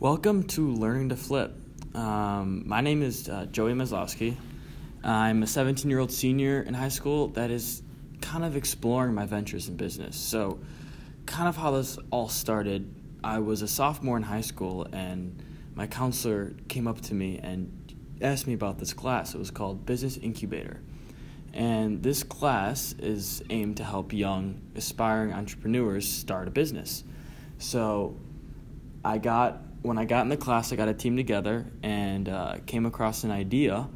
Welcome to Learning to Flip. Um, my name is uh, Joey Mazlowski. I'm a 17 year old senior in high school that is kind of exploring my ventures in business. So, kind of how this all started, I was a sophomore in high school, and my counselor came up to me and asked me about this class. It was called Business Incubator. And this class is aimed to help young, aspiring entrepreneurs start a business. So, I got when I got in the class, I got a team together and uh, came across an idea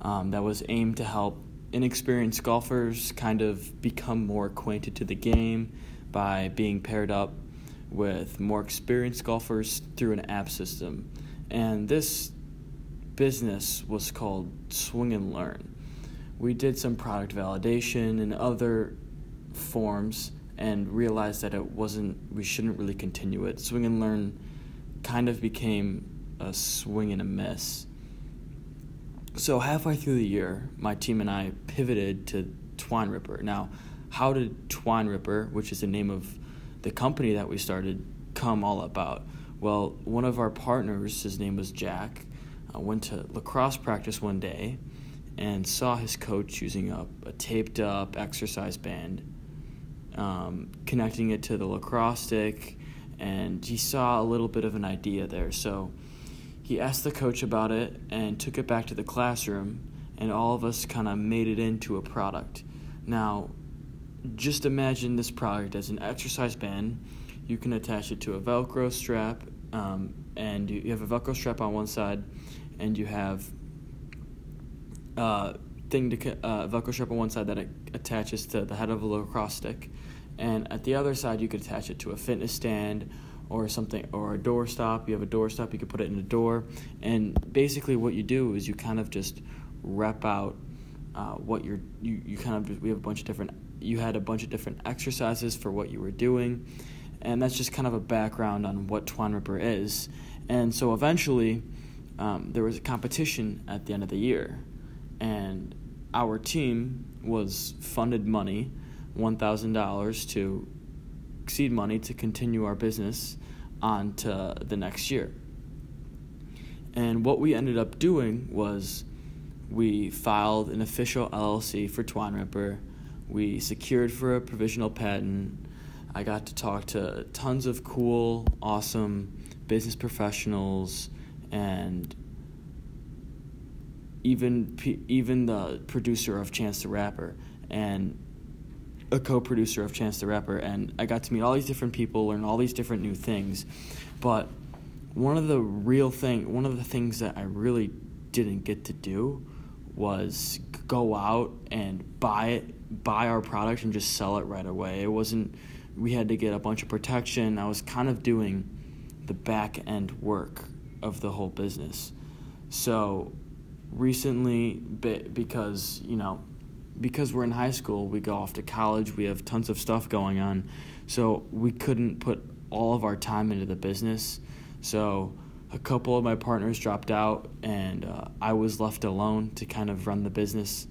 um, that was aimed to help inexperienced golfers kind of become more acquainted to the game by being paired up with more experienced golfers through an app system. And this business was called Swing and Learn. We did some product validation and other forms and realized that it wasn't, we shouldn't really continue it. Swing and Learn kind of became a swing and a miss. So halfway through the year, my team and I pivoted to Twine Ripper. Now, how did Twine Ripper, which is the name of the company that we started, come all about? Well, one of our partners, his name was Jack, uh, went to lacrosse practice one day and saw his coach using a, taped up exercise band, um, connecting it to the lacrosse stick and he saw a little bit of an idea there. So he asked the coach about it and took it back to the classroom, and all of us kind of made it into a product. Now, just imagine this product as an exercise band. You can attach it to a Velcro strap, um, and you, have a Velcro strap on one side, and you have uh, thing to uh, Velcro strap on one side that attaches to the head of a lacrosse stick, and at the other side you could attach it to a fitness stand or something or a door stop you have a door stop you could put it in a door. And basically what you do is you kind of just rep out uh, what you're you, you kind of we have a bunch of different you had a bunch of different exercises for what you were doing. And that's just kind of a background on what twine ripper is. And so eventually um, there was a competition at the end of the year. And our team was funded money $1,000 to seed money to continue our business on to the next year. And what we ended up doing was we filed an official LLC for Twine Ripper. We secured for a provisional patent. I got to talk to tons of cool, awesome business professionals and even even the producer of Chance the Rapper and a co-producer of Chance the Rapper, and I got to meet all these different people, learn all these different new things. But one of the real thing, one of the things that I really didn't get to do was go out and buy it, buy our product, and just sell it right away. It wasn't. We had to get a bunch of protection. I was kind of doing the back end work of the whole business. So recently, because you know because we're in high school, we go off to college, we have tons of stuff going on. So we couldn't put all of our time into the business. So a couple of my partners dropped out, and uh, I was left alone to kind of run the business.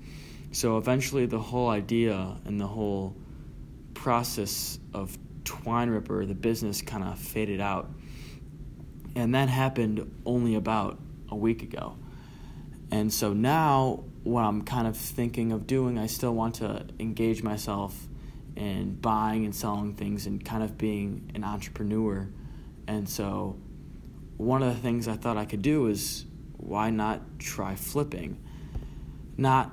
So eventually, the whole idea and the whole process of Twine Ripper, the business, kind of faded out. And that happened only about a week ago. And so now what I'm kind of thinking of doing. I still want to engage myself in buying and selling things and kind of being an entrepreneur. And so, one of the things I thought I could do is why not try flipping? Not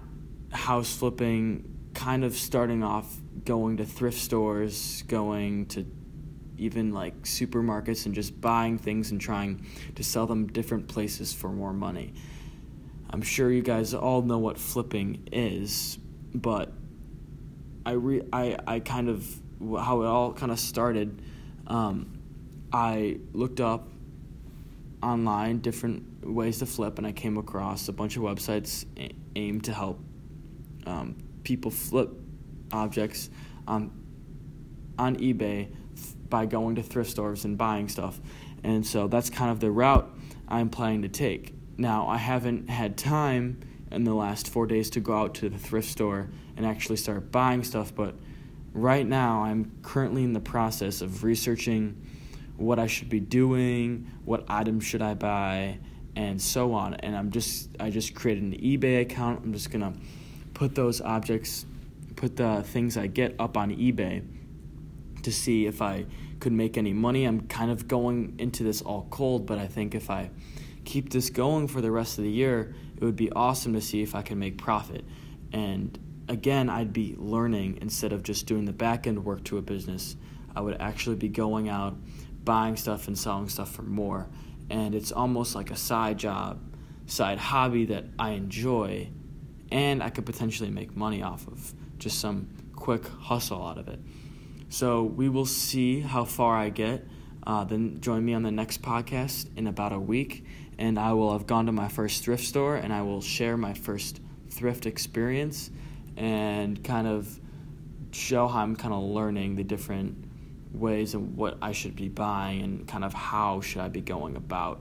house flipping, kind of starting off going to thrift stores, going to even like supermarkets and just buying things and trying to sell them different places for more money. I'm sure you guys all know what flipping is, but I re I I kind of how it all kind of started. Um, I looked up online different ways to flip, and I came across a bunch of websites aimed to help um, people flip objects on on eBay by going to thrift stores and buying stuff. And so that's kind of the route I'm planning to take. Now, I haven't had time in the last four days to go out to the thrift store and actually start buying stuff, but right now I'm currently in the process of researching what I should be doing, what items should I buy, and so on. And I'm just I just created an eBay account. I'm just gonna put those objects, put the things I get up on eBay to see if I could make any money. I'm kind of going into this all cold, but I think if I keep this going for the rest of the year, it would be awesome to see if I can make profit. And again, I'd be learning instead of just doing the back end work to a business. I would actually be going out, buying stuff and selling stuff for more. And it's almost like a side job, side hobby that I enjoy and I could potentially make money off of just some quick hustle out of it. So we will see how far I get. Uh, then join me on the next podcast in about a week, and I will have gone to my first thrift store and I will share my first thrift experience and kind of show how I'm kind of learning the different ways and what I should be buying and kind of how should I be going about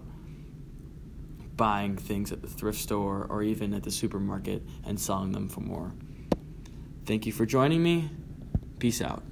buying things at the thrift store or even at the supermarket and selling them for more. Thank you for joining me. Peace out.